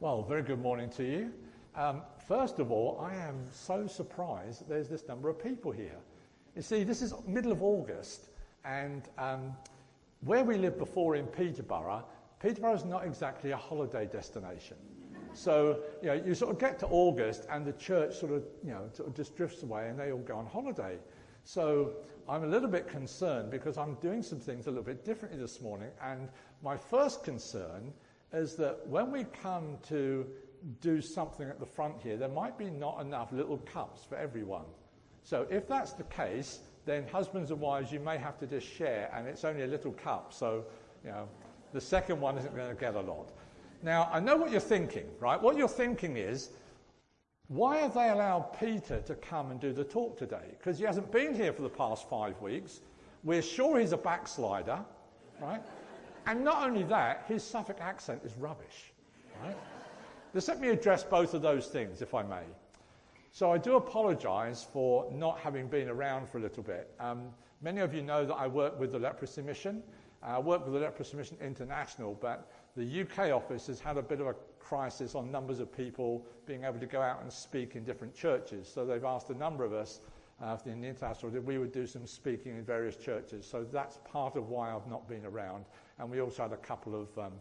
Well, very good morning to you. Um, first of all, I am so surprised that there's this number of people here. You see, this is middle of August, and um, where we lived before in Peterborough, Peterborough is not exactly a holiday destination. So, you know, you sort of get to August and the church sort of, you know, sort of just drifts away and they all go on holiday. So I'm a little bit concerned because I'm doing some things a little bit differently this morning. And my first concern is that when we come to do something at the front here, there might be not enough little cups for everyone. So if that's the case, then husbands and wives, you may have to just share, and it's only a little cup. So, you know, the second one isn't going to get a lot. Now, I know what you're thinking, right? What you're thinking is, why have they allowed Peter to come and do the talk today? Because he hasn't been here for the past five weeks. We're sure he's a backslider, right? And not only that, his Suffolk accent is rubbish. Right? Just let me address both of those things, if I may. So I do apologise for not having been around for a little bit. Um, many of you know that I work with the Leprosy Mission. Uh, I work with the Leprosy Mission International, but the UK office has had a bit of a crisis on numbers of people being able to go out and speak in different churches. So they've asked a number of us uh, in the international that we would do some speaking in various churches. So that's part of why I've not been around and we also had a couple of, um,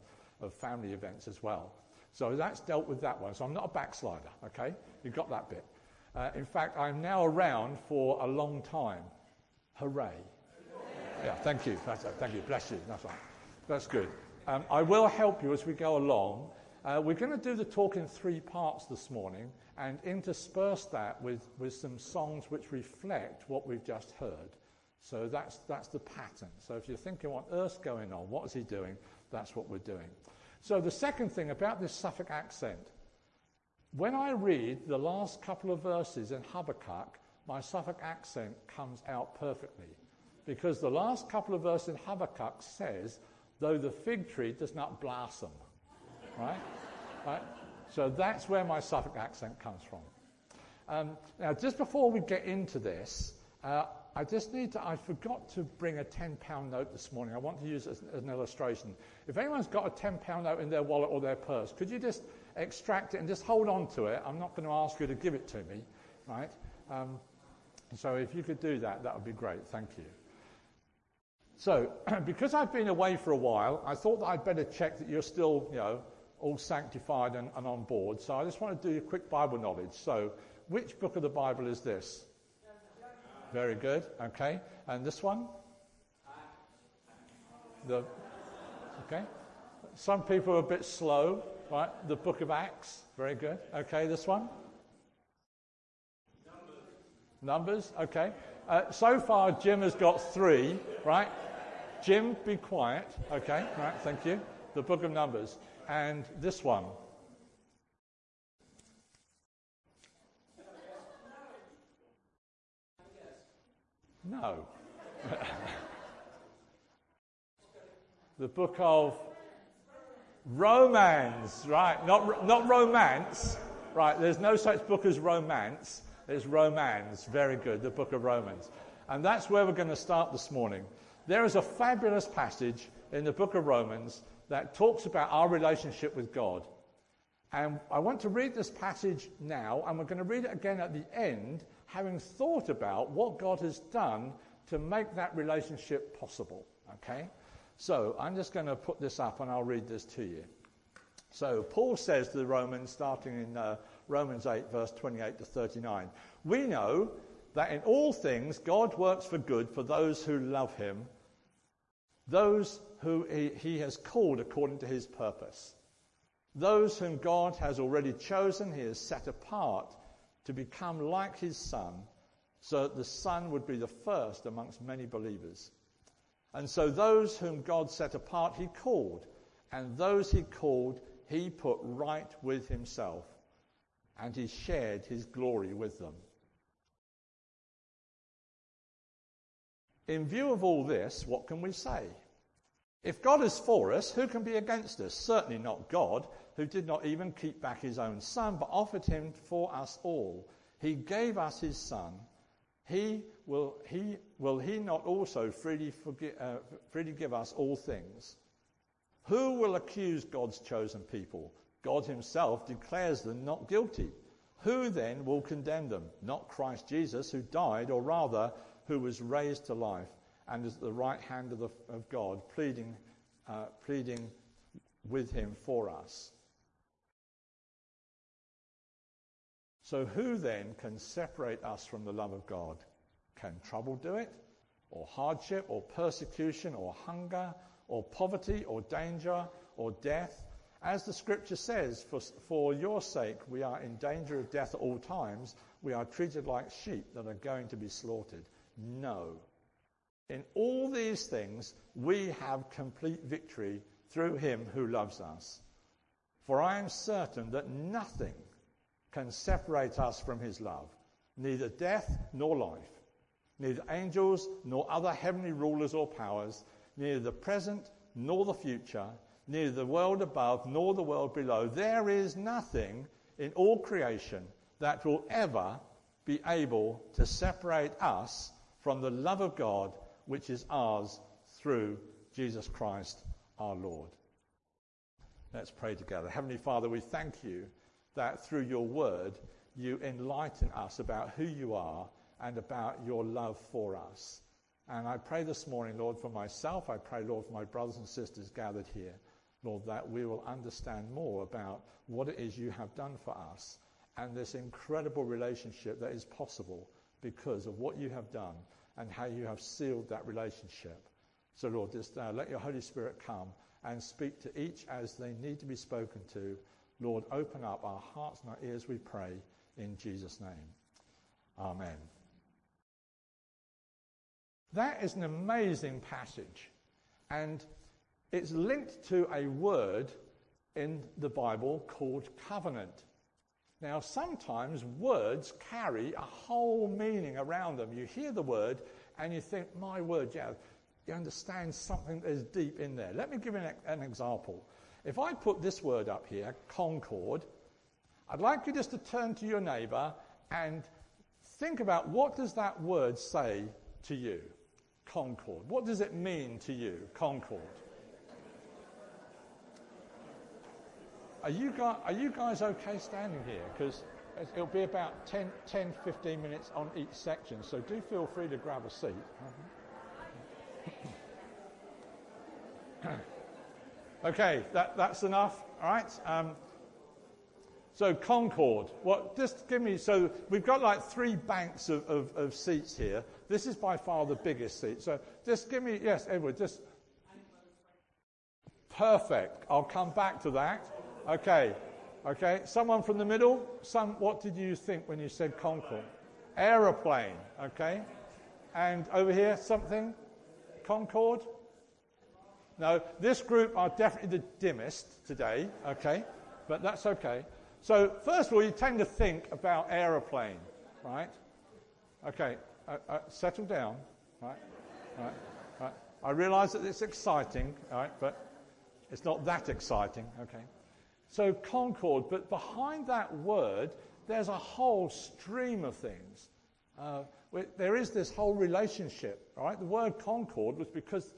of family events as well. So that's dealt with that one. So I'm not a backslider, okay? You've got that bit. Uh, in fact, I'm now around for a long time. Hooray. Yeah, thank you. Thank you. Bless you. That's right. That's good. Um, I will help you as we go along. Uh, we're going to do the talk in three parts this morning and intersperse that with, with some songs which reflect what we've just heard. So that's, that's the pattern. So if you're thinking, what earth's going on? What is he doing? That's what we're doing. So the second thing about this Suffolk accent, when I read the last couple of verses in Habakkuk, my Suffolk accent comes out perfectly. Because the last couple of verses in Habakkuk says, though the fig tree does not blossom. right? right? So that's where my Suffolk accent comes from. Um, now, just before we get into this, uh, I just need to, I forgot to bring a £10 note this morning. I want to use it as, as an illustration. If anyone's got a £10 note in their wallet or their purse, could you just extract it and just hold on to it? I'm not going to ask you to give it to me, right? Um, so if you could do that, that would be great. Thank you. So, because I've been away for a while, I thought that I'd better check that you're still, you know, all sanctified and, and on board. So I just want to do a quick Bible knowledge. So, which book of the Bible is this? Very good. Okay. And this one? The okay. Some people are a bit slow, right? The Book of Acts. Very good. Okay. This one? Numbers. Numbers. Okay. Uh, so far, Jim has got three. Right. Jim, be quiet. Okay. Right. Thank you. The Book of Numbers. And this one. No. the book of Romance, right? Not, not romance, right? There's no such book as romance. There's romance. Very good, the book of Romans. And that's where we're going to start this morning. There is a fabulous passage in the book of Romans that talks about our relationship with God. And I want to read this passage now, and we're going to read it again at the end having thought about what God has done to make that relationship possible. Okay? So I'm just going to put this up and I'll read this to you. So Paul says to the Romans, starting in uh, Romans 8, verse 28 to 39, we know that in all things God works for good for those who love him, those who he, he has called according to his purpose. Those whom God has already chosen, he has set apart to become like his son, so that the son would be the first amongst many believers. And so those whom God set apart, he called, and those he called, he put right with himself, and he shared his glory with them. In view of all this, what can we say? If God is for us, who can be against us? Certainly not God, who did not even keep back his own son, but offered him for us all. He gave us his son. He will he, will he not also freely, forgive, uh, freely give us all things? Who will accuse God's chosen people? God himself declares them not guilty. Who then will condemn them? Not Christ Jesus, who died, or rather, who was raised to life and is at the right hand of, the, of God, pleading, uh, pleading with him for us. So, who then can separate us from the love of God? Can trouble do it? Or hardship, or persecution, or hunger, or poverty, or danger, or death? As the scripture says, for, for your sake we are in danger of death at all times. We are treated like sheep that are going to be slaughtered. No. In all these things, we have complete victory through him who loves us. For I am certain that nothing can separate us from his love, neither death nor life, neither angels nor other heavenly rulers or powers, neither the present nor the future neither the world above nor the world below. There is nothing in all creation that will ever be able to separate us from the love of God which is ours through Jesus Christ our Lord. Let's pray together. Heavenly Father, we thank you that through your word you enlighten us about who you are and about your love for us. And I pray this morning, Lord, for myself. I pray, Lord, for my brothers and sisters gathered here. Lord, that we will understand more about what it is you have done for us and this incredible relationship that is possible because of what you have done and how you have sealed that relationship. So, Lord, just uh, let your Holy Spirit come and speak to each as they need to be spoken to. Lord, open up our hearts and our ears, we pray, in Jesus' name. Amen. That is an amazing passage. And it's linked to a word in the Bible called covenant. Now, sometimes words carry a whole meaning around them. You hear the word and you think, my word, yeah, you understand something that is deep in there. Let me give you an, an example. If I put this word up here, concord, I'd like you just to turn to your neighbour and think about what does that word say to you? Concord. What does it mean to you, concord? Are you guys, are you guys okay standing here? Because it'll be about 10, 10, 15 minutes on each section, so do feel free to grab a seat. Okay, that, that's enough. All right. Um, so Concorde, what? Just give me. So we've got like three banks of, of, of, seats here. This is by far the biggest seat. So just give me. Yes, Edward. Just perfect. I'll come back to that. Okay. Okay. Someone from the middle. Some. What did you think when you said Concorde? Aeroplane. Okay. And over here, something. Concorde. No, this group are definitely the dimmest today. Okay, but that's okay. So first of all, you tend to think about aeroplane, right? Okay. Uh, uh, settle down. Right. Right. Right. I realise that it's exciting, right, but it's not that exciting. Okay. So concord, but behind that word, there's a whole stream of things. Uh, there is this whole relationship, right? The word concord was because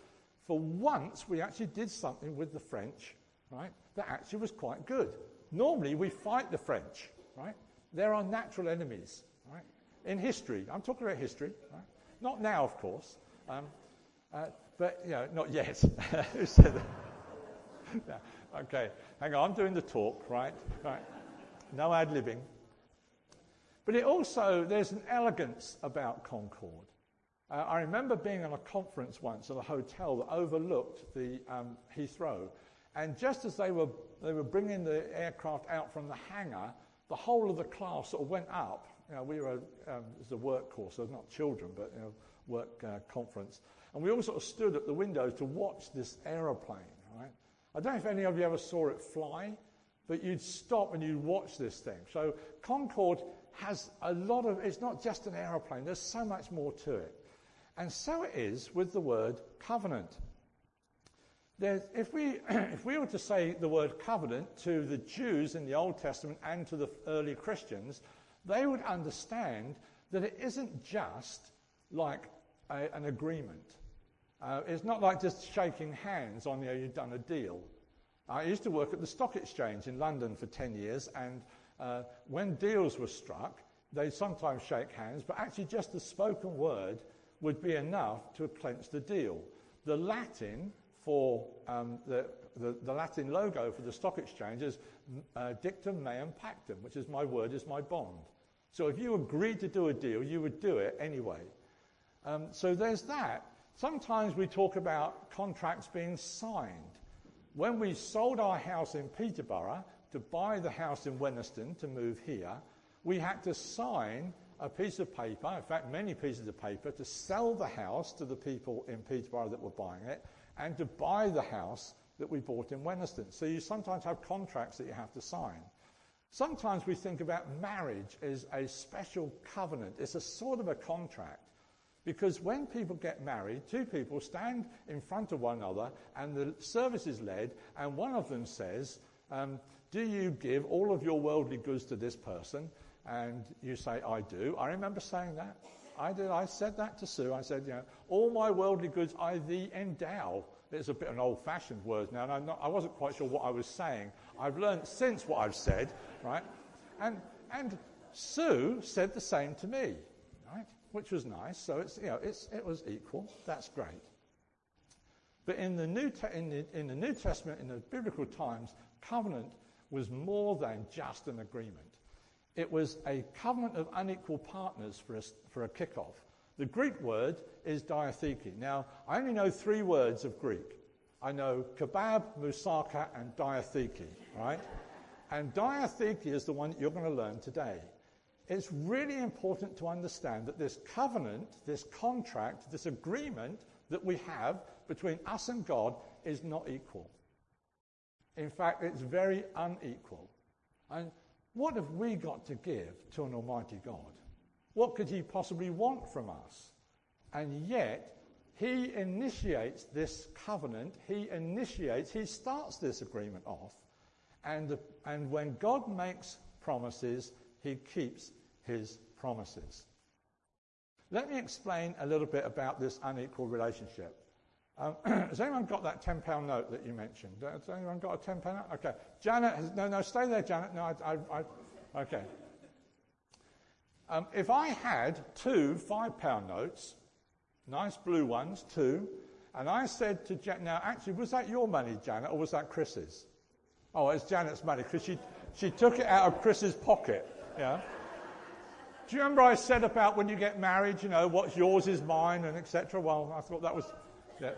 for once we actually did something with the French, right, that actually was quite good. Normally we fight the French, right? They're our natural enemies, right? In history, I'm talking about history, right? Not now, of course, um, uh, but you know, not yet. Who said that? Okay, hang on, I'm doing the talk, right? Right. No ad libbing. But it also, there's an elegance about Concorde. Uh, I remember being on a conference once at a hotel that overlooked the um, Heathrow. And just as they were, they were bringing the aircraft out from the hangar, the whole of the class sort of went up. You know, we were, um, it was a work course, so not children, but you know, work uh, conference. And we all sort of stood at the windows to watch this aeroplane. I don't know if any of you ever saw it fly, but you'd stop and you'd watch this thing. So Concorde has a lot of, it's not just an aeroplane, there's so much more to it. And so it is with the word covenant. If, we, if we were to say the word covenant to the Jews in the Old Testament and to the early Christians, they would understand that it isn't just like a, an agreement. Uh, it's not like just shaking hands on, you know, you've done a deal. I used to work at the stock exchange in London for 10 years, and uh, when deals were struck, they sometimes shake hands, but actually just the spoken word would be enough to clench the deal. The Latin for um, the, the, the, Latin logo for the stock exchange is uh, dictum meum pactum, which is my word is my bond. So if you agreed to do a deal, you would do it anyway. Um, so there's that. Sometimes we talk about contracts being signed. When we sold our house in Peterborough to buy the house in Wenhaston to move here, we had to sign a piece of paper, in fact, many pieces of paper, to sell the house to the people in Peterborough that were buying it and to buy the house that we bought in Wenhaston. So you sometimes have contracts that you have to sign. Sometimes we think about marriage as a special covenant. It's a sort of a contract. Because when people get married, two people stand in front of one another and the service is led, and one of them says, um, Do you give all of your worldly goods to this person? And you say, I do. I remember saying that. I did. I said that to Sue. I said, you know, all my worldly goods I thee endow. It's a bit of an old-fashioned word now, and not, i wasn't quite sure what I was saying. I've learned since what I've said, right? And and Sue said the same to me, right? Which was nice. So it's you know it's it was equal. That's great. But in the New Te- in, the, in the New Testament, in the biblical times, covenant was more than just an agreement. It was a covenant of unequal partners for a, for a kickoff. The Greek word is diatheke. Now, I only know three words of Greek. I know kebab, moussaka, and diatheke, right? And diatheke is the one that you're going to learn today. It's really important to understand that this covenant, this contract, this agreement that we have between us and God is not equal. In fact, it's very unequal. And what have we got to give to an Almighty God? What could He possibly want from us? And yet, He initiates this covenant, He initiates, He starts this agreement off. And, and when God makes promises, He keeps His promises. Let me explain a little bit about this unequal relationship. Um, has anyone got that £10 note that you mentioned? Has anyone got a £10 note? Okay. Janet, has, no, no, stay there, Janet. No, I, I, I okay. Um, if I had two £5 notes, nice blue ones, two, and I said to Janet, now actually, was that your money, Janet, or was that Chris's? Oh, it's Janet's money because she, she took it out of Chris's pocket. Yeah. Do you remember I said about when you get married, you know, what's yours is mine and etc. Well, I thought that was yeah.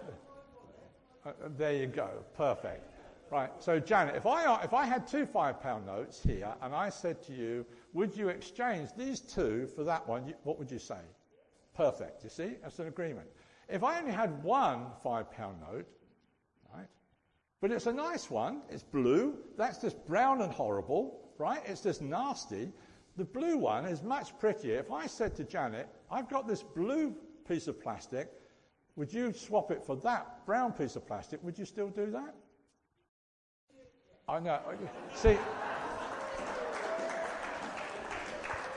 Uh, there you go. Perfect. Right. So, Janet, if I, if I had two five pound notes here and I said to you, would you exchange these two for that one, what would you say? Perfect. You see? That's an agreement. If I only had one five pound note, right? But it's a nice one. It's blue. That's just brown and horrible, right? It's just nasty. The blue one is much prettier. If I said to Janet, I've got this blue piece of plastic, would you swap it for that brown piece of plastic? Would you still do that? I know. See.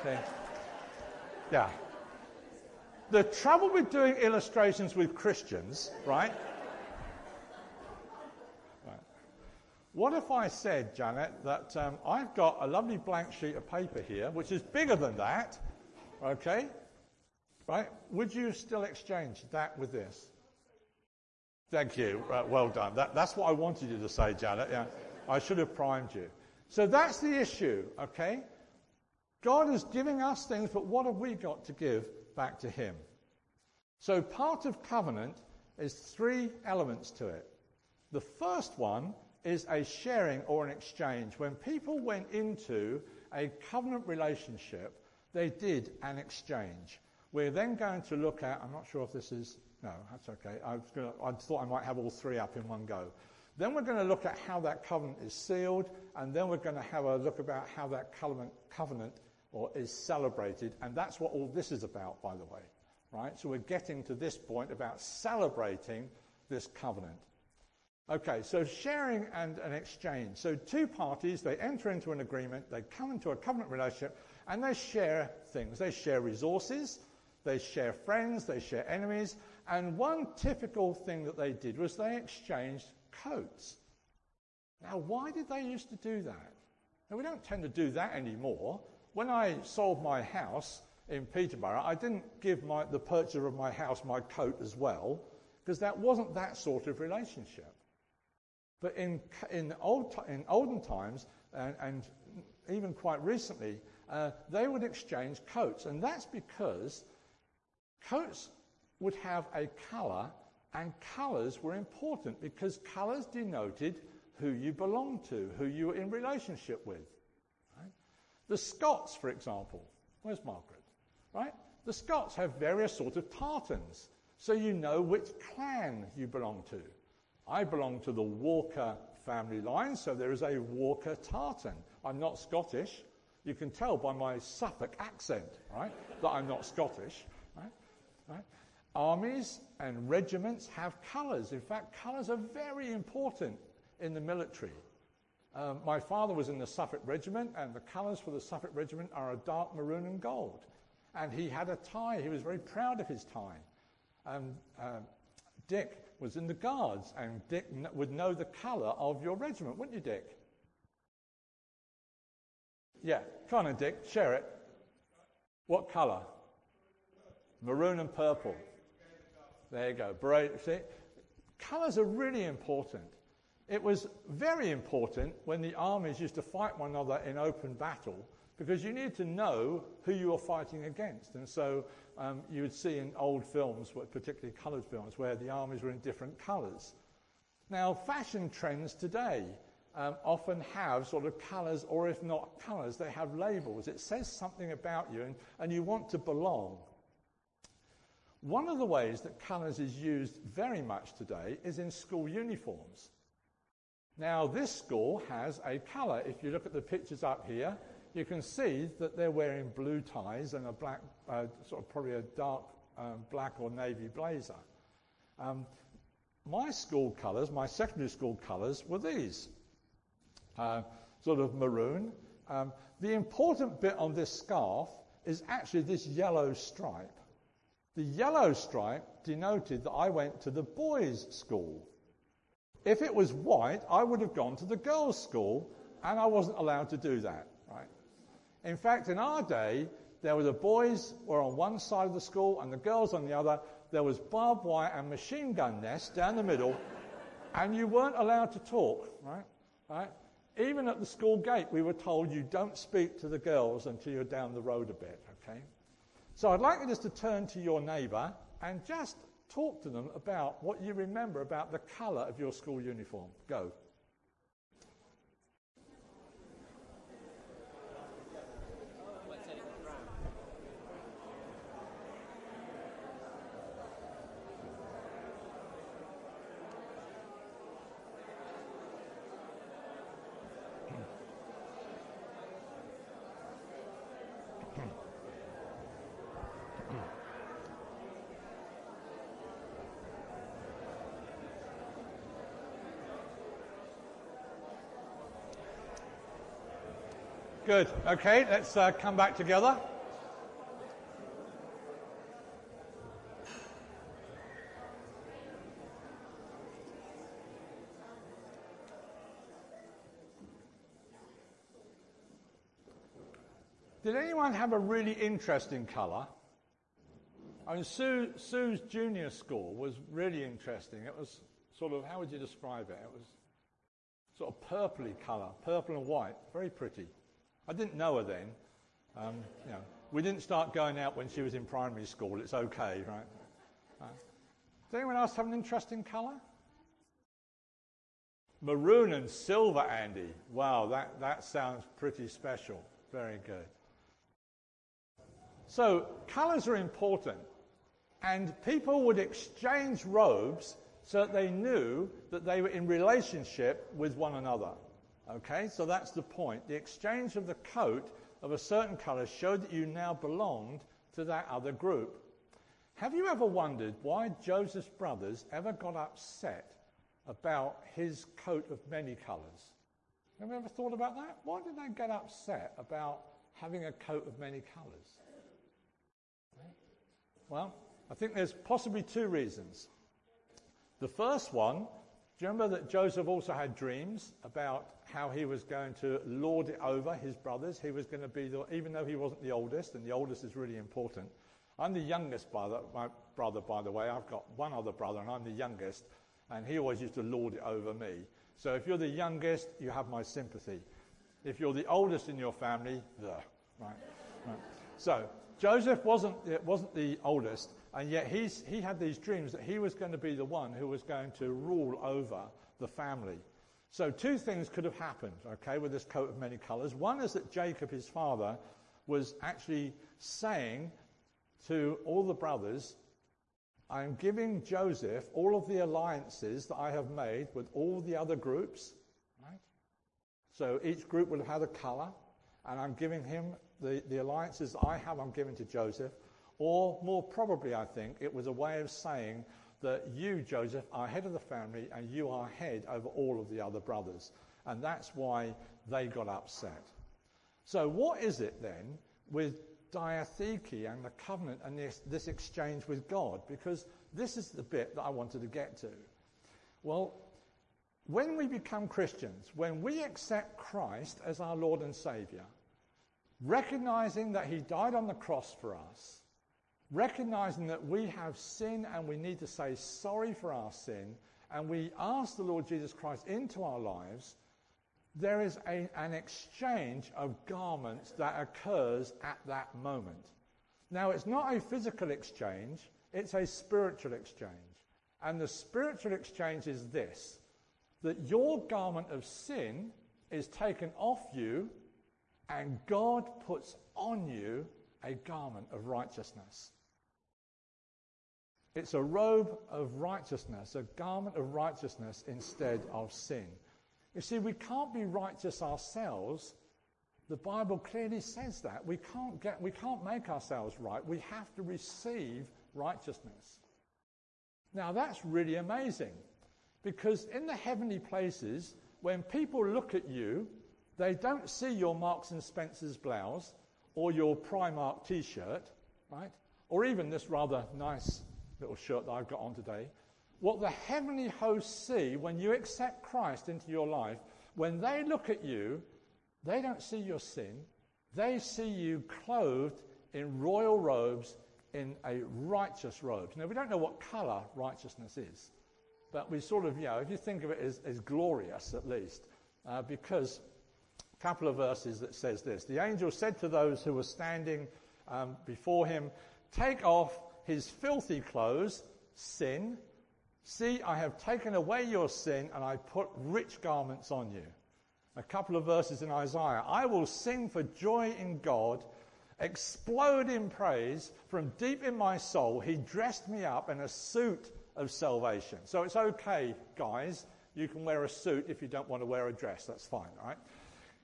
See. Yeah. The trouble with doing illustrations with Christians, right? right. What if I said, Janet, that um, I've got a lovely blank sheet of paper here, which is bigger than that, okay? Right? Would you still exchange that with this? Thank you. Uh, well done. That, that's what I wanted you to say, Janet. Yeah, I should have primed you. So that's the issue, okay? God is giving us things, but what have we got to give back to Him? So part of covenant is three elements to it. The first one is a sharing or an exchange. When people went into a covenant relationship, they did an exchange. We're then going to look at, I'm not sure if this is, no, that's okay. I, thought I might have all three up in one go. Then we're going to look at how that covenant is sealed, and then we're going to have a look about how that covenant, covenant or is celebrated, and that's what all this is about, by the way. Right? So we're getting to this point about celebrating this covenant. Okay, so sharing and an exchange. So two parties, they enter into an agreement, they come into a covenant relationship, and they share things. They share resources, they share friends, they share enemies, and one typical thing that they did was they exchanged coats. Now, why did they used to do that? Now, we don't tend to do that anymore. When I sold my house in Peterborough, I didn't give my, the purchaser of my house my coat as well, because that wasn't that sort of relationship. But in, in, old, in olden times, and, and even quite recently, uh, they would exchange coats. And that's because coats would have a colour, and colours were important because colours denoted who you belonged to, who you were in relationship with. Right? The Scots, for example, where's Margaret? Right? The Scots have various sorts of tartans, so you know which clan you belong to. I belong to the Walker family line, so there is a Walker tartan. I'm not Scottish. You can tell by my Suffolk accent, right, that I'm not Scottish, right? Armies and regiments have colours. In fact, colours are very important in the military. Um, my father was in the Suffolk Regiment, and the colours for the Suffolk Regiment are a dark maroon and gold. And he had a tie. He was very proud of his tie. Um, uh, Dick was in the Guards, and Dick would know the colour of your regiment, wouldn't you, Dick? Yeah, come on, Dick, share it. What colour? Maroon and purple. There you go. Beret, see? Colours are really important. It was very important when the armies used to fight one another in open battle because you need to know who you are fighting against. And so um, you would see in old films, particularly coloured films, where the armies were in different colours. Now, fashion trends today um, often have sort of colours, or if not colours, they have labels. It says something about you, and, and you want to belong. One of the ways that colours is used very much today is in school uniforms. Now, this school has a colour. If you look at the pictures up here, you can see that they're wearing blue ties and a black, uh, sort of probably a dark um, black or navy blazer. Um, my school colours, my secondary school colours, were these uh, sort of maroon. Um, the important bit on this scarf is actually this yellow stripe. The yellow stripe denoted that I went to the boys' school. If it was white, I would have gone to the girls' school, and I wasn't allowed to do that. Right? In fact, in our day, there were the boys were on one side of the school and the girls on the other. There was barbed wire and machine gun nests down the middle, and you weren't allowed to talk, right? Right? Even at the school gate, we were told you don't speak to the girls until you're down the road a bit, okay? So I'd like you just to turn to your neighbour and just talk to them about what you remember about the colour of your school uniform. Go. Good. Okay, let's uh, come back together. Did anyone have a really interesting colour? I mean, Sue, Sue's junior school was really interesting. It was sort of, how would you describe it? It was sort of purpley colour, purple and white, very pretty. I didn't know her then. Um, you know, we didn't start going out when she was in primary school. It's okay, right? Uh, does anyone else have an interesting colour? Maroon and silver, Andy. Wow, that, that sounds pretty special. Very good. So, colours are important, and people would exchange robes so that they knew that they were in relationship with one another. Okay, so that's the point. The exchange of the coat of a certain colour showed that you now belonged to that other group. Have you ever wondered why Joseph's brothers ever got upset about his coat of many colours? Have you ever thought about that? Why did they get upset about having a coat of many colours? Well, I think there's possibly two reasons. The first one you remember that Joseph also had dreams about how he was going to lord it over his brothers? He was going to be the, even though he wasn't the oldest, and the oldest is really important. I'm the youngest brother, my brother, by the way. I've got one other brother, and I'm the youngest, and he always used to lord it over me. So if you're the youngest, you have my sympathy. If you're the oldest in your family, ugh, right, right. So Joseph wasn't, wasn't the oldest, and yet he's, he had these dreams that he was going to be the one who was going to rule over the family. So two things could have happened, okay, with this coat of many colors. One is that Jacob, his father, was actually saying to all the brothers, I am giving Joseph all of the alliances that I have made with all the other groups, right? So each group will have had a color, and I'm giving him the, the alliances I have, I'm giving to Joseph. Or more probably, I think, it was a way of saying that you, Joseph, are head of the family and you are head over all of the other brothers. And that's why they got upset. So, what is it then with diatheke and the covenant and this, this exchange with God? Because this is the bit that I wanted to get to. Well, when we become Christians, when we accept Christ as our Lord and Savior, recognizing that He died on the cross for us, recognizing that we have sin and we need to say sorry for our sin, and we ask the Lord Jesus Christ into our lives, there is a, an exchange of garments that occurs at that moment. Now, it's not a physical exchange, it's a spiritual exchange. And the spiritual exchange is this that your garment of sin is taken off you, and God puts on you a garment of righteousness. It's a robe of righteousness, a garment of righteousness instead of sin. You see, we can't be righteous ourselves. The Bible clearly says that. We can't, get, we can't make ourselves right. We have to receive righteousness. Now, that's really amazing because in the heavenly places, when people look at you, they don't see your Marks and Spencer's blouse or your Primark t shirt, right? Or even this rather nice little shirt that I've got on today. What the heavenly hosts see when you accept Christ into your life, when they look at you, they don't see your sin. They see you clothed in royal robes, in a righteous robe. Now, we don't know what color righteousness is, but we sort of, you know, if you think of it as, as glorious at least, uh, because a couple of verses that says this. The angel said to those who were standing um, before him, Take off his filthy clothes, sin. See, I have taken away your sin and I put rich garments on you. A couple of verses in Isaiah. I will sing for joy in God, explode in praise from deep in my soul. He dressed me up in a suit of salvation. So it's okay, guys. You can wear a suit if you don't want to wear a dress. That's fine, right?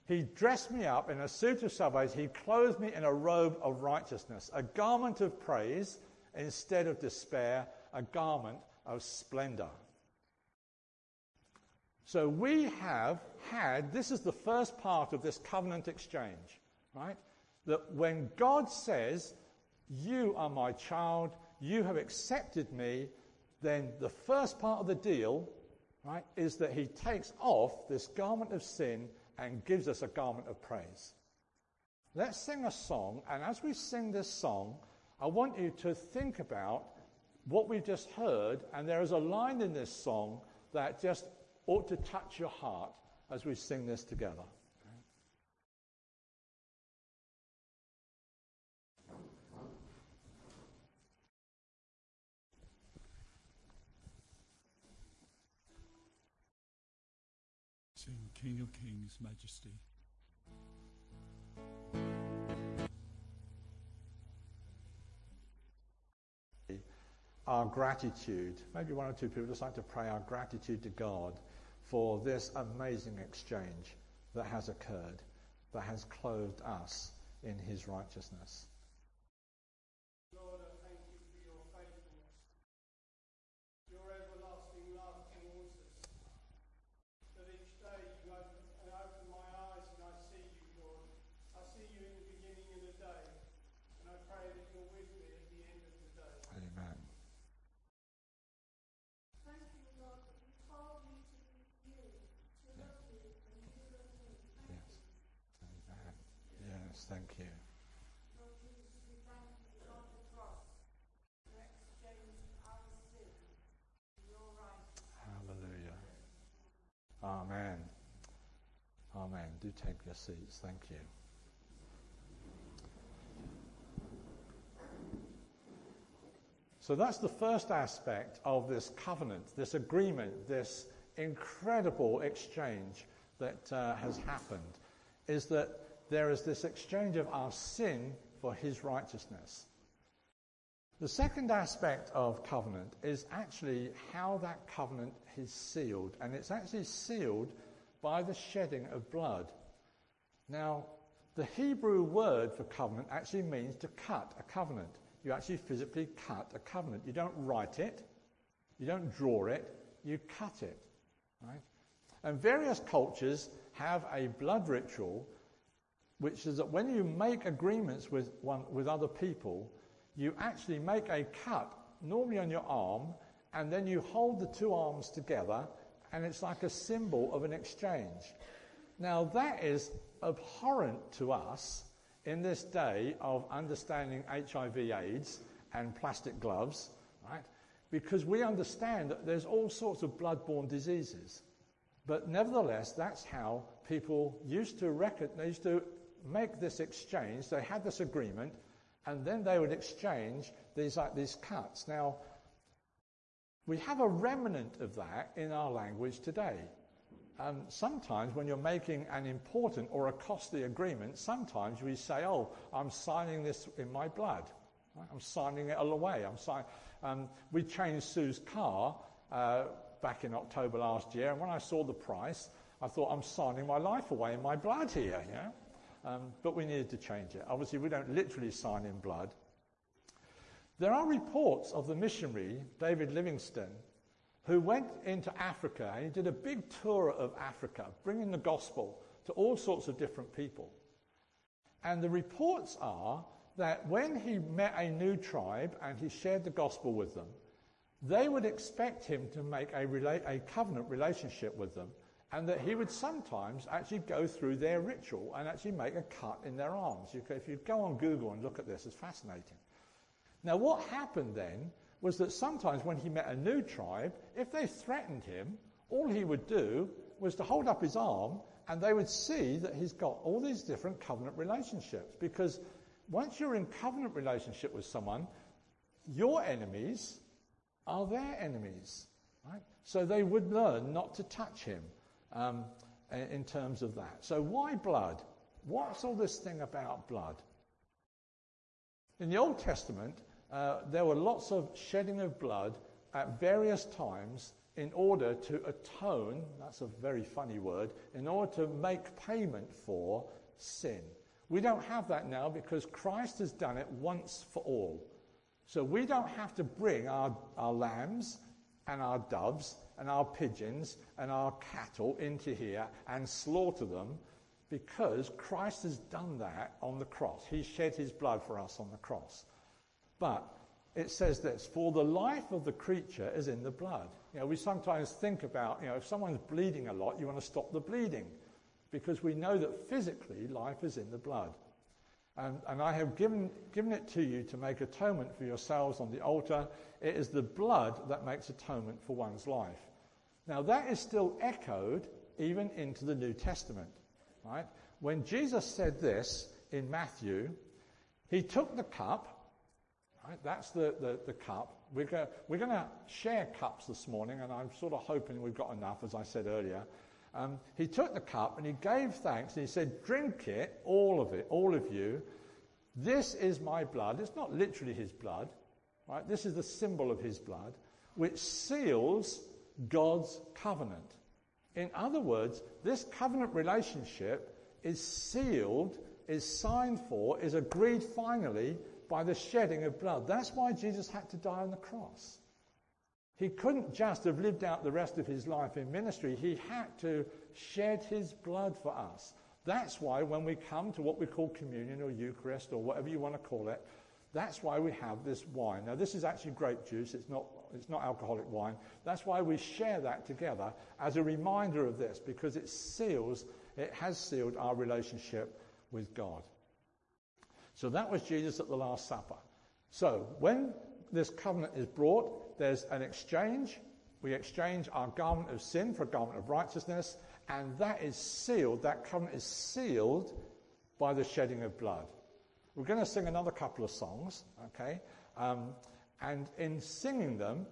He dressed me up in a suit of salvation. He clothed me in a robe of righteousness, a garment of praise instead of despair, a garment of splendor. So we have had, this is the first part of this covenant exchange, right? That when God says, You are my child, you have accepted me, then the first part of the deal, right, is that he takes off this garment of sin and gives us a garment of praise. Let's sing a song, and as we sing this song, I want you to think about what we've just heard, and there is a line in this song that just ought to touch your heart as we sing this together. Sing King of Kings, Majesty. Our gratitude. Maybe one or two people just like to pray our gratitude to God for this amazing exchange that has occurred, that has clothed us in his righteousness. Do take your seats. Thank you. So that's the first aspect of this covenant, this agreement, this incredible exchange that uh, has happened, is that there is this exchange of our sin for his righteousness. The second aspect of covenant is actually how that covenant is sealed, and it's actually sealed by the shedding of blood. Now, the Hebrew word for covenant actually means to cut a covenant. You actually physically cut a covenant. You don't write it, you don't draw it, you cut it. Right? And various cultures have a blood ritual, which is that when you make agreements with, one, with other people, you actually make a cut, normally on your arm, and then you hold the two arms together, and it's like a symbol of an exchange. Now, that is abhorrent to us in this day of understanding HIV AIDS and plastic gloves, right? Because we understand that there's all sorts of blood-borne diseases. But nevertheless, that's how people used to reckon, they used to make this exchange. They had this agreement, and then they would exchange these like these cuts. Now, we have a remnant of that in our language today. Um, sometimes when you're making an important or a costly agreement, sometimes we say, "Oh, I'm signing this in my blood. I'm signing it all away. I'm signing." Um, we changed Sue's car uh, back in October last year, and when I saw the price, I thought, "I'm signing my life away in my blood here." Know? um, but we needed to change it. Obviously, we don't literally sign in blood. There are reports of the missionary David Livingstone who went into Africa and he did a big tour of Africa, bringing the gospel to all sorts of different people. And the reports are that when he met a new tribe and he shared the gospel with them, they would expect him to make a, rela- a covenant relationship with them and that he would sometimes actually go through their ritual and actually make a cut in their arms. You if you go on Google and look at this, it's fascinating. Now, what happened then was that sometimes when he met a new tribe, if they threatened him, all he would do was to hold up his arm and they would see that he's got all these different covenant relationships. Because once you're in covenant relationship with someone, your enemies are their enemies. Right? So they would learn not to touch him um, in terms of that. So why blood? What's all this thing about blood? In the Old Testament, uh, there were lots of shedding of blood at various times in order to atone, that's a very funny word, in order to make payment for sin. We don't have that now because Christ has done it once for all. So we don't have to bring our, our lambs and our doves and our pigeons and our cattle into here and slaughter them because Christ has done that on the cross. He shed his blood for us on the cross. But it says this, for the life of the creature is in the blood. You know, we sometimes think about, you know, if someone's bleeding a lot, you want to stop the bleeding because we know that physically life is in the blood. And, and I have given, given it to you to make atonement for yourselves on the altar. It is the blood that makes atonement for one's life. Now that is still echoed even into the New Testament, right? When Jesus said this in Matthew, he took the cup Right? That's the, the, the cup. We're going we're to share cups this morning, and I'm sort of hoping we've got enough, as I said earlier. Um, he took the cup and he gave thanks and he said, Drink it, all of it, all of you. This is my blood. It's not literally his blood, right? This is the symbol of his blood, which seals God's covenant. In other words, this covenant relationship is sealed, is signed for, is agreed finally by the shedding of blood. That's why Jesus had to die on the cross. He couldn't just have lived out the rest of his life in ministry. He had to shed his blood for us. That's why when we come to what we call communion or Eucharist or whatever you want to call it, that's why we have this wine. Now, this is actually grape juice. It's not, it's not alcoholic wine. That's why we share that together as a reminder of this because it seals, it has sealed our relationship with God. So that was Jesus at the Last Supper. So when this covenant is brought, there's an exchange. We exchange our garment of sin for a garment of righteousness, and that is sealed, that covenant is sealed by the shedding of blood. We're going to sing another couple of songs, okay? Um, and in singing them,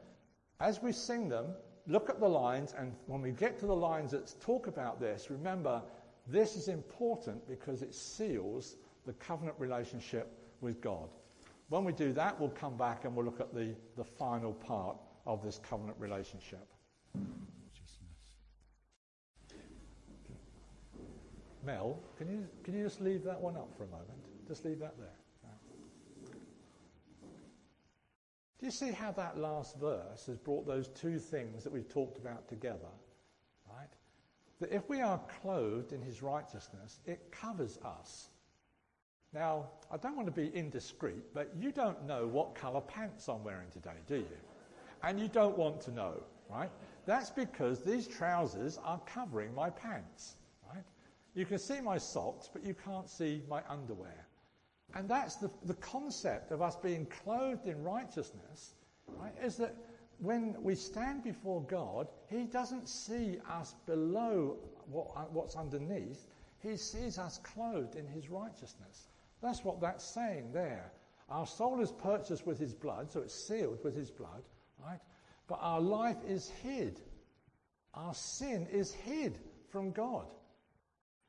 as we sing them, look at the lines, and when we get to the lines that talk about this, remember this is important because it seals the covenant relationship with God. When we do that, we'll come back and we'll look at the, the final part of this covenant relationship. Mel, can you, can you just leave that one up for a moment? Just leave that there. Do you see how that last verse has brought those two things that we've talked about together? Right? That if we are clothed in his righteousness, it covers us. Now, I don't want to be indiscreet, but you don't know what colour pants I'm wearing today, do you? And you don't want to know, right? That's because these trousers are covering my pants, right? You can see my socks, but you can't see my underwear. And that's the, the concept of us being clothed in righteousness, right? Is that when we stand before God, He doesn't see us below what, what's underneath. He sees us clothed in His righteousness. That's what that's saying there. Our soul is purchased with His blood, so it's sealed with His blood, right? But our life is hid. Our sin is hid from God.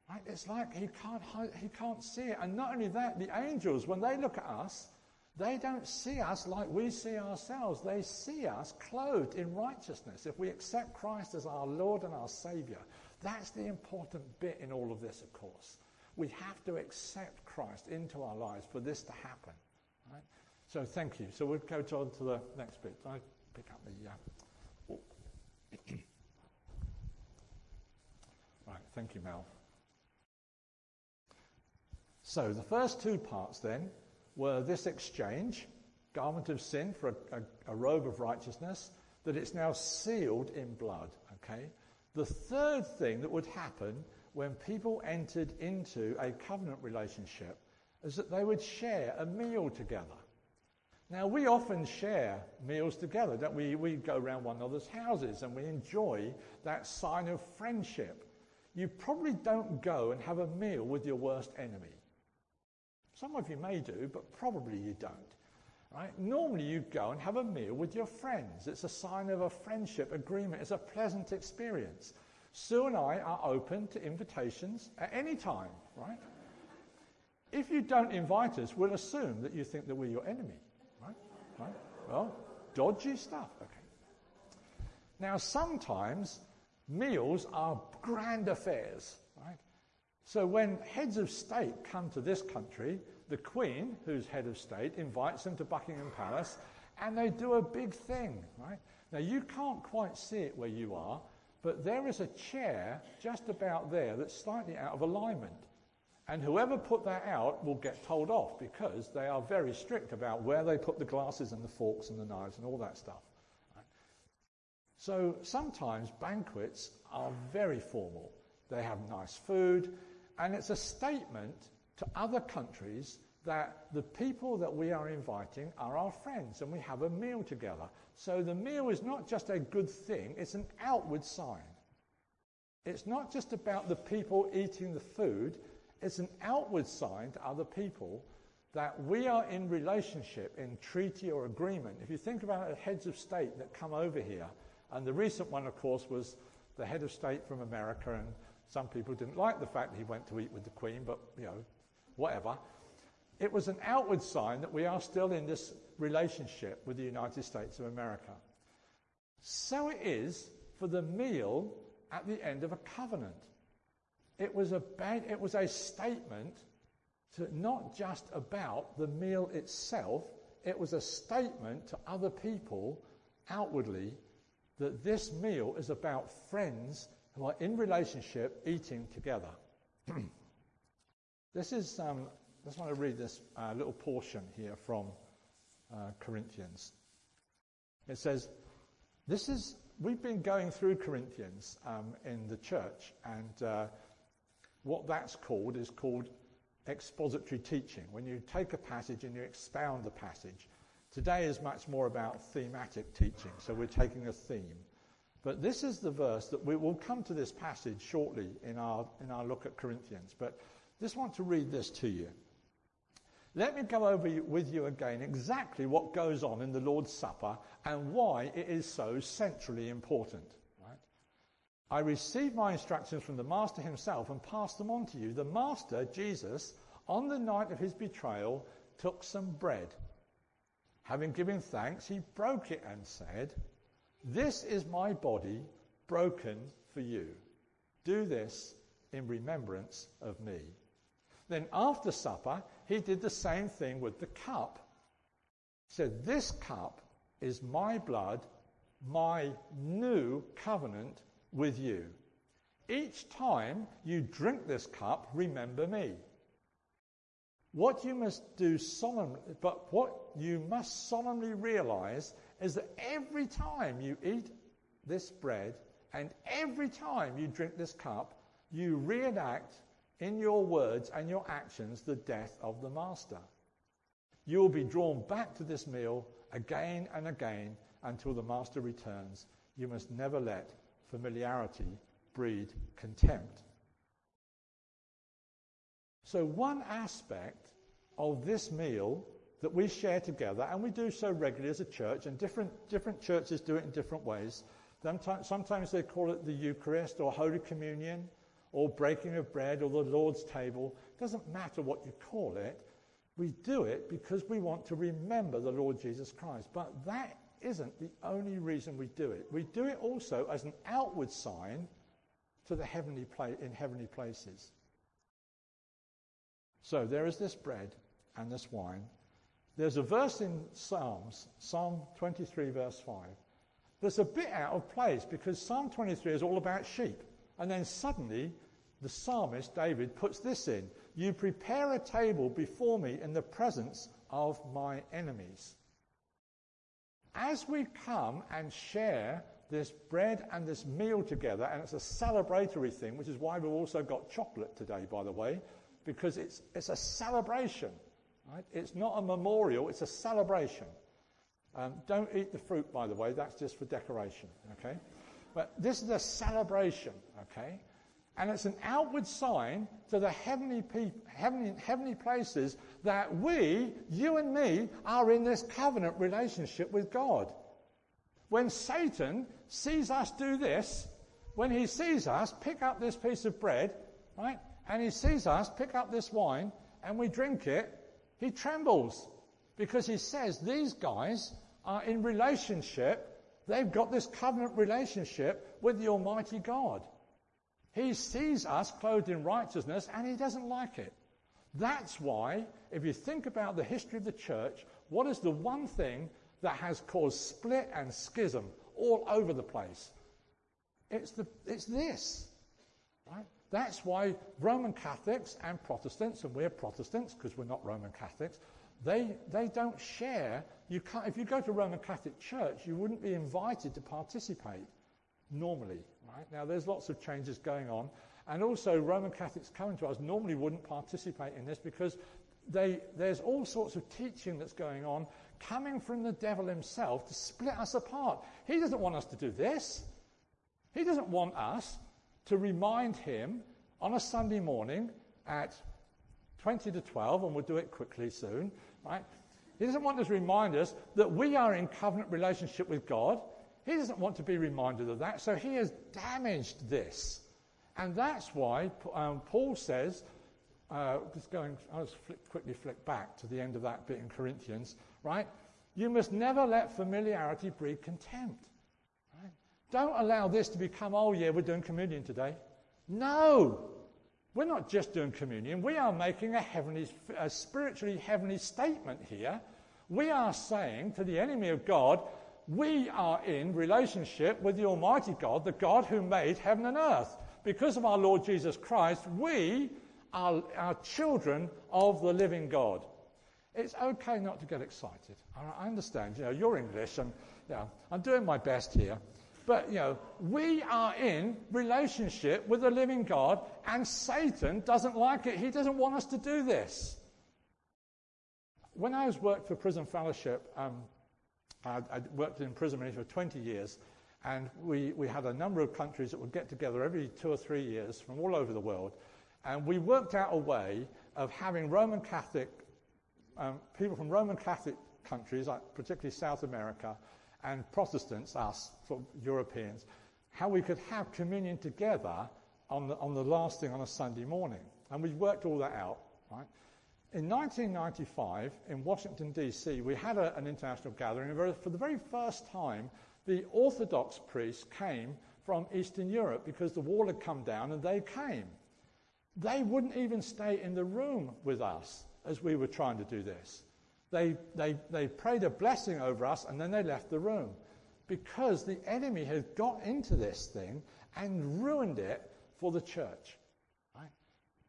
Right? It's like he can't, he can't see it. And not only that, the angels, when they look at us, they don't see us like we see ourselves. They see us clothed in righteousness. If we accept Christ as our Lord and our Savior, that's the important bit in all of this, of course. We have to accept Christ into our lives for this to happen. Right? So thank you. So we'll go on to the next bit. I pick up the. Uh, right. Thank you, Mel. So the first two parts then were this exchange, garment of sin for a, a, a robe of righteousness, that it's now sealed in blood. Okay? The third thing that would happen when people entered into a covenant relationship is that they would share a meal together. Now, we often share meals together, don't we? We go around one another's houses and we enjoy that sign of friendship. You probably don't go and have a meal with your worst enemy. Some of you may do, but probably you don't. Right? Normally you go and have a meal with your friends. It's a sign of a friendship agreement. It's a pleasant experience. Sue and I are open to invitations at any time, right? If you don't invite us, we'll assume that you think that we're your enemy, right? right? Well, dodgy stuff. Okay. Now, sometimes meals are grand affairs. Right? So when heads of state come to this country, the Queen, who's head of state, invites them to Buckingham Palace and they do a big thing, right? Now you can't quite see it where you are, but there is a chair just about there that's slightly out of alignment. And whoever put that out will get told off because they are very strict about where they put the glasses and the forks and the knives and all that stuff. So sometimes banquets are very formal. They have nice food, and it's a statement to other countries that the people that we are inviting are our friends and we have a meal together. So the meal is not just a good thing, it's an outward sign. It's not just about the people eating the food, it's an outward sign to other people that we are in relationship, in treaty or agreement. If you think about the heads of state that come over here, and the recent one, of course, was the head of state from America and some people didn't like the fact that he went to eat with the Queen, but, you know, whatever. It was an outward sign that we are still in this relationship with the United States of America. So it is for the meal at the end of a covenant. It was a, it was a statement to not just about the meal itself, it was a statement to other people outwardly that this meal is about friends who are in relationship eating together. this is, um, I just want to read this uh, little portion here from uh, Corinthians. It says, This is, we've been going through Corinthians um, in the church, and uh, what that's called is called expository teaching, when you take a passage and you expound the passage. Today is much more about thematic teaching, so we're taking a theme. But this is the verse that we will come to this passage shortly in our, in our look at Corinthians. But just want to read this to you. Let me go over with you again exactly what goes on in the Lord's Supper and why it is so centrally important. Right? I received my instructions from the Master himself and passed them on to you. The Master, Jesus, on the night of his betrayal, took some bread. Having given thanks, he broke it and said, This is my body broken for you. Do this in remembrance of me. Then after supper, he did the same thing with the cup. Said, This cup is my blood, my new covenant with you. Each time you drink this cup, remember me. What you must do solemnly, but what you must solemnly realize is that every time you eat this bread and every time you drink this cup, you reenact in your words and your actions the death of the Master. You will be drawn back to this meal again and again until the Master returns. You must never let familiarity breed contempt. So, one aspect of this meal that we share together, and we do so regularly as a church, and different, different churches do it in different ways. Sometimes they call it the Eucharist or Holy Communion or breaking of bread or the Lord's table, doesn't matter what you call it. We do it because we want to remember the Lord Jesus Christ. But that isn't the only reason we do it. We do it also as an outward sign to the heavenly pla- in heavenly places. So there is this bread and this wine. There's a verse in Psalms, Psalm 23, verse 5, that's a bit out of place because Psalm 23 is all about sheep. And then suddenly, the psalmist, David, puts this in You prepare a table before me in the presence of my enemies. As we come and share this bread and this meal together, and it's a celebratory thing, which is why we've also got chocolate today, by the way, because it's, it's a celebration. Right? It's not a memorial, it's a celebration. Um, don't eat the fruit, by the way, that's just for decoration, okay? But this is a celebration, okay? And it's an outward sign to the heavenly, pe- heavenly, heavenly places that we, you and me, are in this covenant relationship with God. When Satan sees us do this, when he sees us pick up this piece of bread, right, and he sees us pick up this wine and we drink it, he trembles because he says these guys are in relationship They've got this covenant relationship with the Almighty God. He sees us clothed in righteousness and he doesn't like it. That's why, if you think about the history of the church, what is the one thing that has caused split and schism all over the place? It's, the, it's this. Right? That's why Roman Catholics and Protestants, and we're Protestants because we're not Roman Catholics, they, they don't share. You can't, if you go to Roman Catholic Church, you wouldn't be invited to participate normally. Right? Now, there's lots of changes going on. And also, Roman Catholics coming to us normally wouldn't participate in this because they, there's all sorts of teaching that's going on coming from the devil himself to split us apart. He doesn't want us to do this. He doesn't want us to remind him on a Sunday morning at 20 to 12, and we'll do it quickly soon, right? He doesn't want us to remind us that we are in covenant relationship with God. He doesn't want to be reminded of that, so he has damaged this. And that's why um, Paul says, uh, just going, I'll just quickly flick back to the end of that bit in Corinthians, right? You must never let familiarity breed contempt. Right? Don't allow this to become, oh yeah, we're doing communion today. No! We're not just doing communion, we are making a heavenly, a spiritually heavenly statement here. We are saying to the enemy of God, we are in relationship with the Almighty God, the God who made heaven and earth. Because of our Lord Jesus Christ, we are, are children of the living God. It's okay not to get excited. I understand. You know, you're English, and yeah, I'm doing my best here. But, you know, we are in relationship with the living God, and Satan doesn't like it. He doesn't want us to do this. When I was worked for Prison Fellowship, um, I, I worked in prison ministry for 20 years, and we, we had a number of countries that would get together every two or three years from all over the world, and we worked out a way of having Roman Catholic um, people from Roman Catholic countries, like particularly South America, and Protestants, us, of Europeans, how we could have communion together on the, on the last thing on a Sunday morning. And we worked all that out, right? In 1995, in Washington, D.C., we had a, an international gathering, and for the very first time, the Orthodox priests came from Eastern Europe because the wall had come down and they came. They wouldn't even stay in the room with us as we were trying to do this. They, they, they prayed a blessing over us and then they left the room because the enemy had got into this thing and ruined it for the church. Right?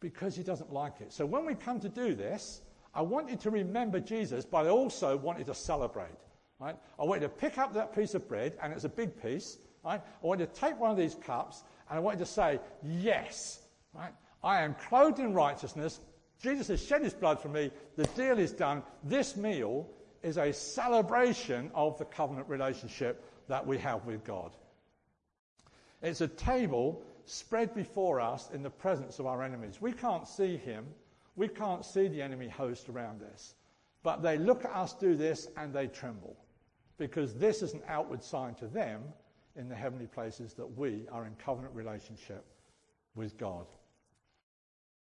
Because he doesn't like it. So when we come to do this, I want you to remember Jesus, but I also want you to celebrate. Right? I want you to pick up that piece of bread, and it's a big piece. Right? I want you to take one of these cups, and I want you to say, Yes, right? I am clothed in righteousness. Jesus has shed his blood for me. The deal is done. This meal is a celebration of the covenant relationship that we have with God. It's a table spread before us in the presence of our enemies. We can't see him. We can't see the enemy host around us. But they look at us do this and they tremble because this is an outward sign to them in the heavenly places that we are in covenant relationship with God.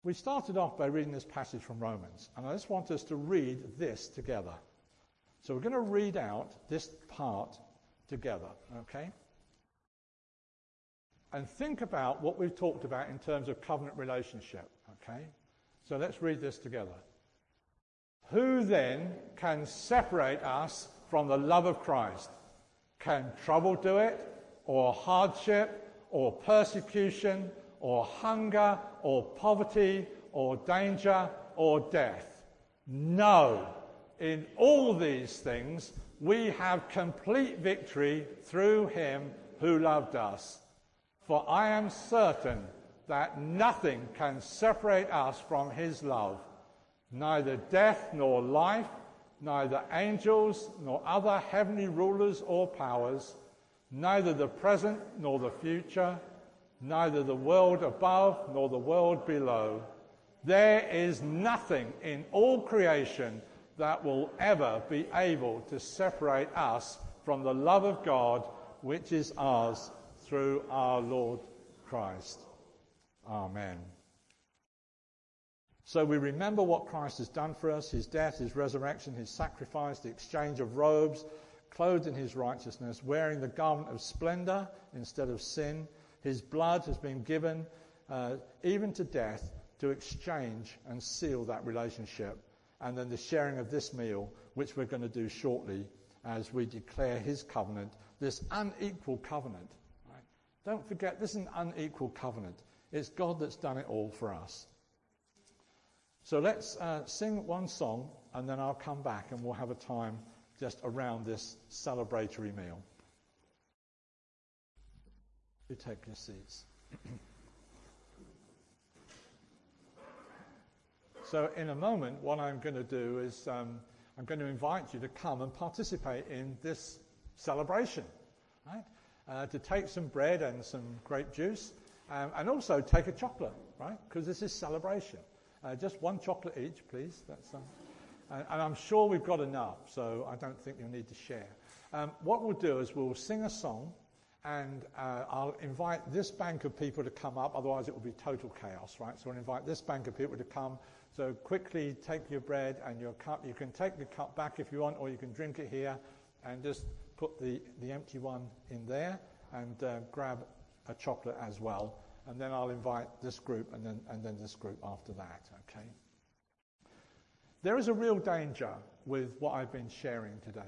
We started off by reading this passage from Romans, and I just want us to read this together. So we're going to read out this part together, okay? And think about what we've talked about in terms of covenant relationship, okay? So let's read this together. Who then can separate us from the love of Christ? Can trouble do it, or hardship, or persecution, or hunger, or poverty, or danger, or death. No. In all these things, we have complete victory through him who loved us. For I am certain that nothing can separate us from his love, neither death nor life, neither angels nor other heavenly rulers or powers, neither the present nor the future neither the world above nor the world below. There is nothing in all creation that will ever be able to separate us from the love of God which is ours through our Lord Christ. Amen. So we remember what Christ has done for us his death, his resurrection, his sacrifice, the exchange of robes, clothed in his righteousness, wearing the garment of splendor instead of sin his blood has been given, uh, even to death, to exchange and seal that relationship. And then the sharing of this meal, which we're going to do shortly as we declare his covenant, this unequal covenant. Right? Don't forget, this is an unequal covenant. It's God that's done it all for us. So let's uh, sing one song, and then I'll come back and we'll have a time just around this celebratory meal take your seats. so, in a moment, what I'm going to do is um, I'm going to invite you to come and participate in this celebration, right? Uh, to take some bread and some grape juice, um, and also take a chocolate, right? Because this is celebration. Uh, just one chocolate each, please. That's, um, and, and, I'm sure we've got enough, so I don't think you'll need to share. Um, what we'll do is we'll sing a song, and uh, I'll invite this bank of people to come up, otherwise it will be total chaos, right? So I'll invite this bank of people to come. So quickly take your bread and your cup. You can take the cup back if you want, or you can drink it here and just put the, the empty one in there and uh, grab a chocolate as well. And then I'll invite this group and then, and then this group after that, okay? There is a real danger with what I've been sharing today.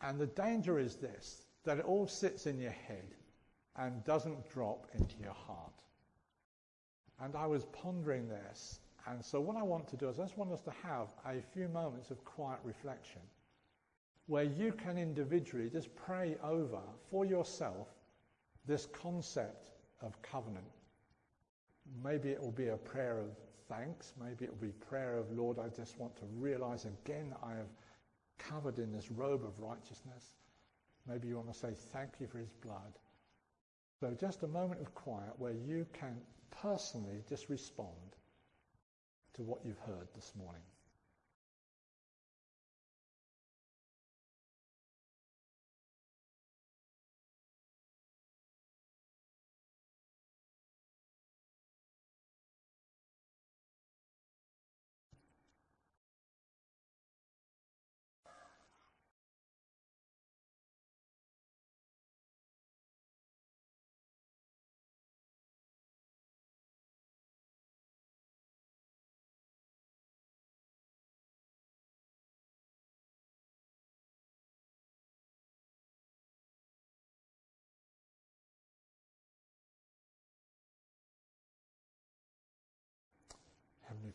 And the danger is this that it all sits in your head and doesn't drop into your heart. And I was pondering this. And so what I want to do is I just want us to have a few moments of quiet reflection where you can individually just pray over for yourself this concept of covenant. Maybe it will be a prayer of thanks. Maybe it will be prayer of, Lord, I just want to realize again that I have covered in this robe of righteousness. Maybe you want to say thank you for his blood. So just a moment of quiet where you can personally just respond to what you've heard this morning.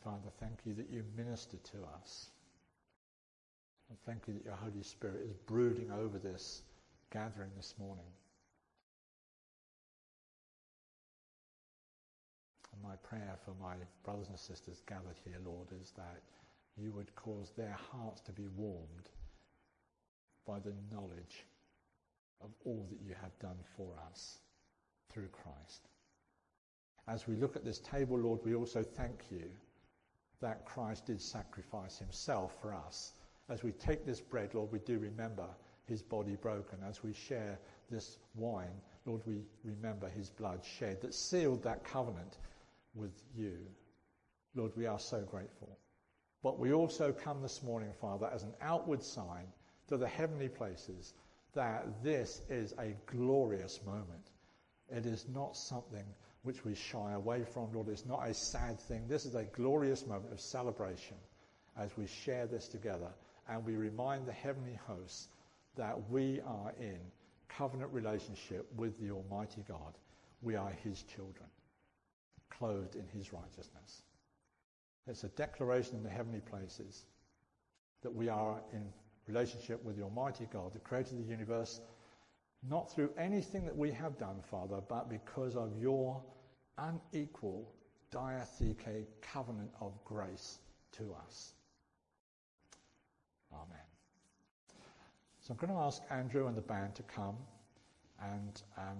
Father, thank you that you minister to us. And thank you that your Holy Spirit is brooding over this gathering this morning. And my prayer for my brothers and sisters gathered here, Lord, is that you would cause their hearts to be warmed by the knowledge of all that you have done for us through Christ. As we look at this table, Lord, we also thank you that Christ did sacrifice himself for us. As we take this bread, Lord, we do remember his body broken. As we share this wine, Lord, we remember his blood shed that sealed that covenant with you. Lord, we are so grateful. But we also come this morning, Father, as an outward sign to the heavenly places that this is a glorious moment. It is not something which we shy away from, Lord. It's not a sad thing. This is a glorious moment of celebration as we share this together and we remind the heavenly hosts that we are in covenant relationship with the Almighty God. We are his children, clothed in his righteousness. It's a declaration in the heavenly places that we are in relationship with the Almighty God, the creator of the universe, not through anything that we have done, Father, but because of your unequal diatheke covenant of grace to us. Amen. So I'm going to ask Andrew and the band to come and um,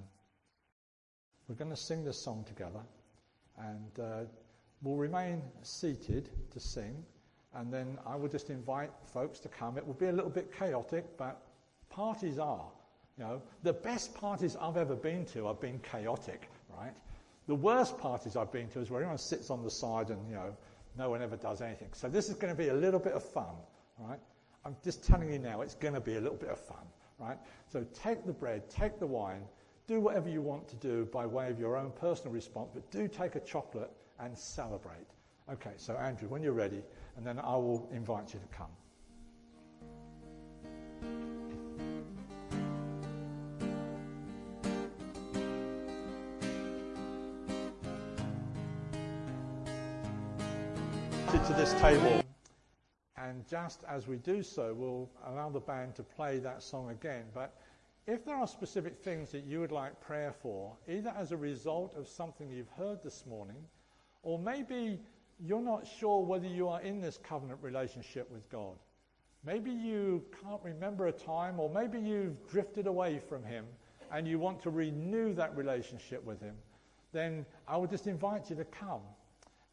we're going to sing this song together and uh, we'll remain seated to sing and then I will just invite folks to come. It will be a little bit chaotic, but parties are. You know, the best parties I've ever been to have been chaotic, right? The worst parties I've been to is where everyone sits on the side and, you know, no one ever does anything. So this is going to be a little bit of fun, right? I'm just telling you now, it's going to be a little bit of fun, right? So take the bread, take the wine, do whatever you want to do by way of your own personal response, but do take a chocolate and celebrate. Okay, so Andrew, when you're ready, and then I will invite you to come. To this table. And just as we do so, we'll allow the band to play that song again. But if there are specific things that you would like prayer for, either as a result of something you've heard this morning, or maybe you're not sure whether you are in this covenant relationship with God. Maybe you can't remember a time, or maybe you've drifted away from Him and you want to renew that relationship with Him, then I would just invite you to come.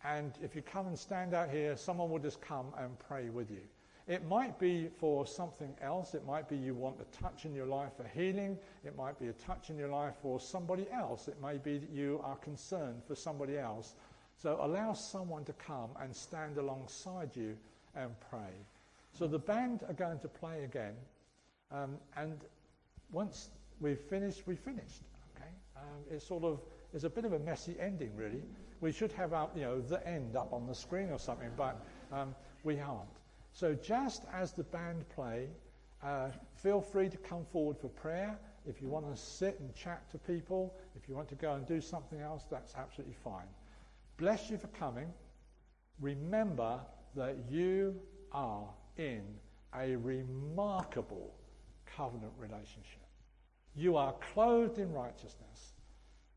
And if you come and stand out here, someone will just come and pray with you. It might be for something else. It might be you want a touch in your life for healing. It might be a touch in your life for somebody else. It may be that you are concerned for somebody else. So allow someone to come and stand alongside you and pray. So the band are going to play again. Um, and once we've finished, we've finished. Okay? Um, it's sort of, it's a bit of a messy ending, really. We should have our, you know, the end up on the screen or something, but um, we aren't. So just as the band play, uh, feel free to come forward for prayer. If you want to sit and chat to people, if you want to go and do something else, that's absolutely fine. Bless you for coming. Remember that you are in a remarkable covenant relationship. You are clothed in righteousness.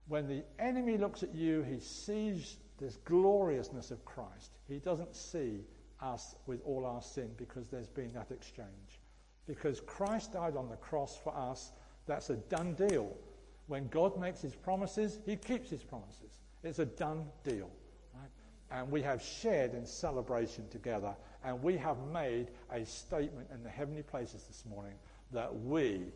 When the enemy looks at you, he sees this gloriousness of Christ. He doesn't see us with all our sin because there's been that exchange. Because Christ died on the cross for us, that's a done deal. When God makes his promises, he keeps his promises. It's a done deal. Right? And we have shared in celebration together, and we have made a statement in the heavenly places this morning that we,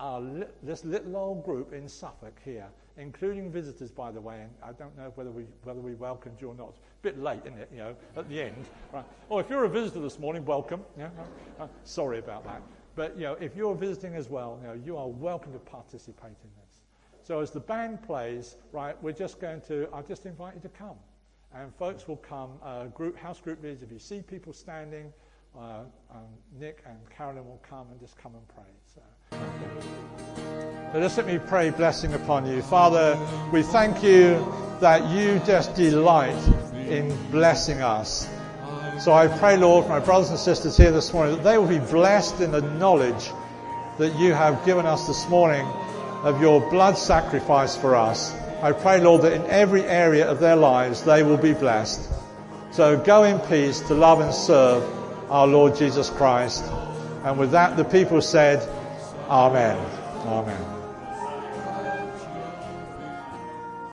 are li- this little old group in Suffolk here, including visitors, by the way, and I don't know whether we, whether we welcomed you or not. A bit late, isn't it, you know, at the end. Right. Oh, if you're a visitor this morning, welcome. Yeah? Uh, sorry about that. But, you know, if you're visiting as well, you know, you are welcome to participate in this. So as the band plays, right, we're just going to, I'll just invite you to come. And folks will come, uh, group, house group leaders, if you see people standing, uh, um, Nick and Carolyn will come and just come and pray. So. So just let me pray blessing upon you. Father, we thank you that you just delight in blessing us. So I pray, Lord, for my brothers and sisters here this morning, that they will be blessed in the knowledge that you have given us this morning of your blood sacrifice for us. I pray, Lord, that in every area of their lives they will be blessed. So go in peace to love and serve our Lord Jesus Christ. And with that, the people said, Amen. Amen.